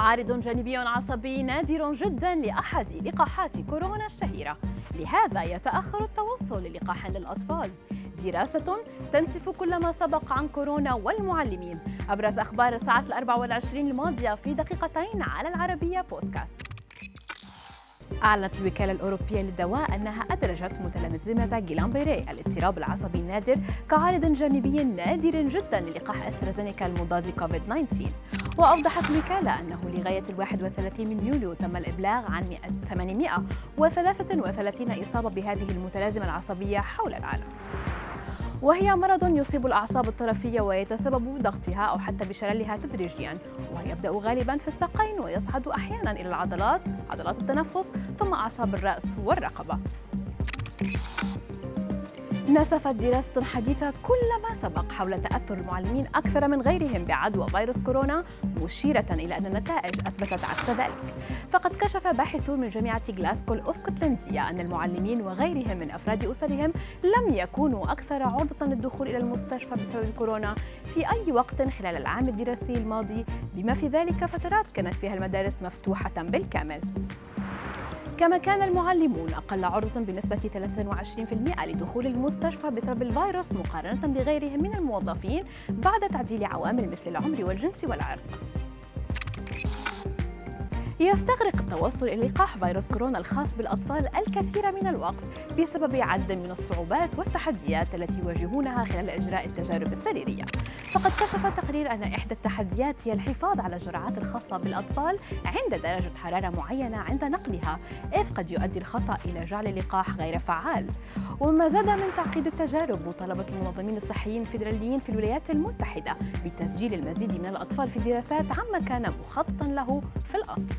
عارض جانبي عصبي نادر جدا لأحد لقاحات كورونا الشهيرة. لهذا يتأخر التوصل للقاح للأطفال. دراسة تنسف كل ما سبق عن كورونا والمعلمين. أبرز أخبار الساعة الأربع والعشرين الماضية في دقيقتين على العربية بودكاست. أعلنت الوكالة الأوروبية للدواء أنها أدرجت متلازمة جيلامبيري الاضطراب العصبي النادر كعارض جانبي نادر جدا للقاح أسترازينيكا المضاد لكوفيد 19 وأوضحت الوكالة أنه لغاية ال 31 من يوليو تم الإبلاغ عن 833 إصابة بهذه المتلازمة العصبية حول العالم. وهي مرض يصيب الأعصاب الطرفية ويتسبب بضغطها أو حتى بشللها تدريجيا. ويبدأ غالبا في الساقين ويصعد أحيانا إلى العضلات عضلات التنفس ثم أعصاب الرأس والرقبة. نسفت دراسة حديثة كل ما سبق حول تأثر المعلمين أكثر من غيرهم بعدوى فيروس كورونا مشيرة إلى أن النتائج أثبتت عكس ذلك. فقد كشف باحثون من جامعة غلاسكو الأسكتلندية أن المعلمين وغيرهم من أفراد أسرهم لم يكونوا أكثر عرضة للدخول إلى المستشفى بسبب كورونا في أي وقت خلال العام الدراسي الماضي؟ بما في ذلك فترات كانت فيها المدارس مفتوحة بالكامل. كما كان المعلمون أقل عرضة بنسبة 23% لدخول المستشفى بسبب الفيروس مقارنة بغيرهم من الموظفين بعد تعديل عوامل مثل العمر والجنس والعرق. يستغرق التوصل إلى لقاح فيروس كورونا الخاص بالأطفال الكثير من الوقت بسبب عدد من الصعوبات والتحديات التي يواجهونها خلال إجراء التجارب السريرية. فقد كشف تقرير أن إحدى التحديات هي الحفاظ على الجرعات الخاصة بالأطفال عند درجة حرارة معينة عند نقلها إذ قد يؤدي الخطأ إلى جعل اللقاح غير فعال. ومما زاد من تعقيد التجارب مطالبة المنظمين الصحيين الفيدراليين في الولايات المتحدة بتسجيل المزيد من الأطفال في دراسات عما كان مخططا له في الأصل.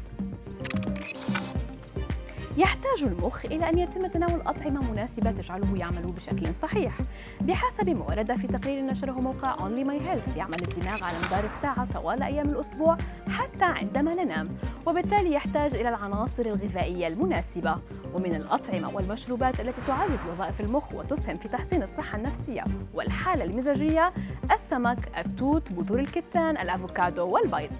يحتاج المخ إلى أن يتم تناول أطعمة مناسبة تجعله يعمل بشكل صحيح. بحسب ما ورد في تقرير نشره موقع Only My Health يعمل الدماغ على مدار الساعة طوال أيام الأسبوع حتى عندما ننام وبالتالي يحتاج إلى العناصر الغذائية المناسبة. ومن الأطعمة والمشروبات التي تعزز وظائف المخ وتسهم في تحسين الصحة النفسية والحالة المزاجية السمك، التوت، بذور الكتان، الأفوكادو والبيض.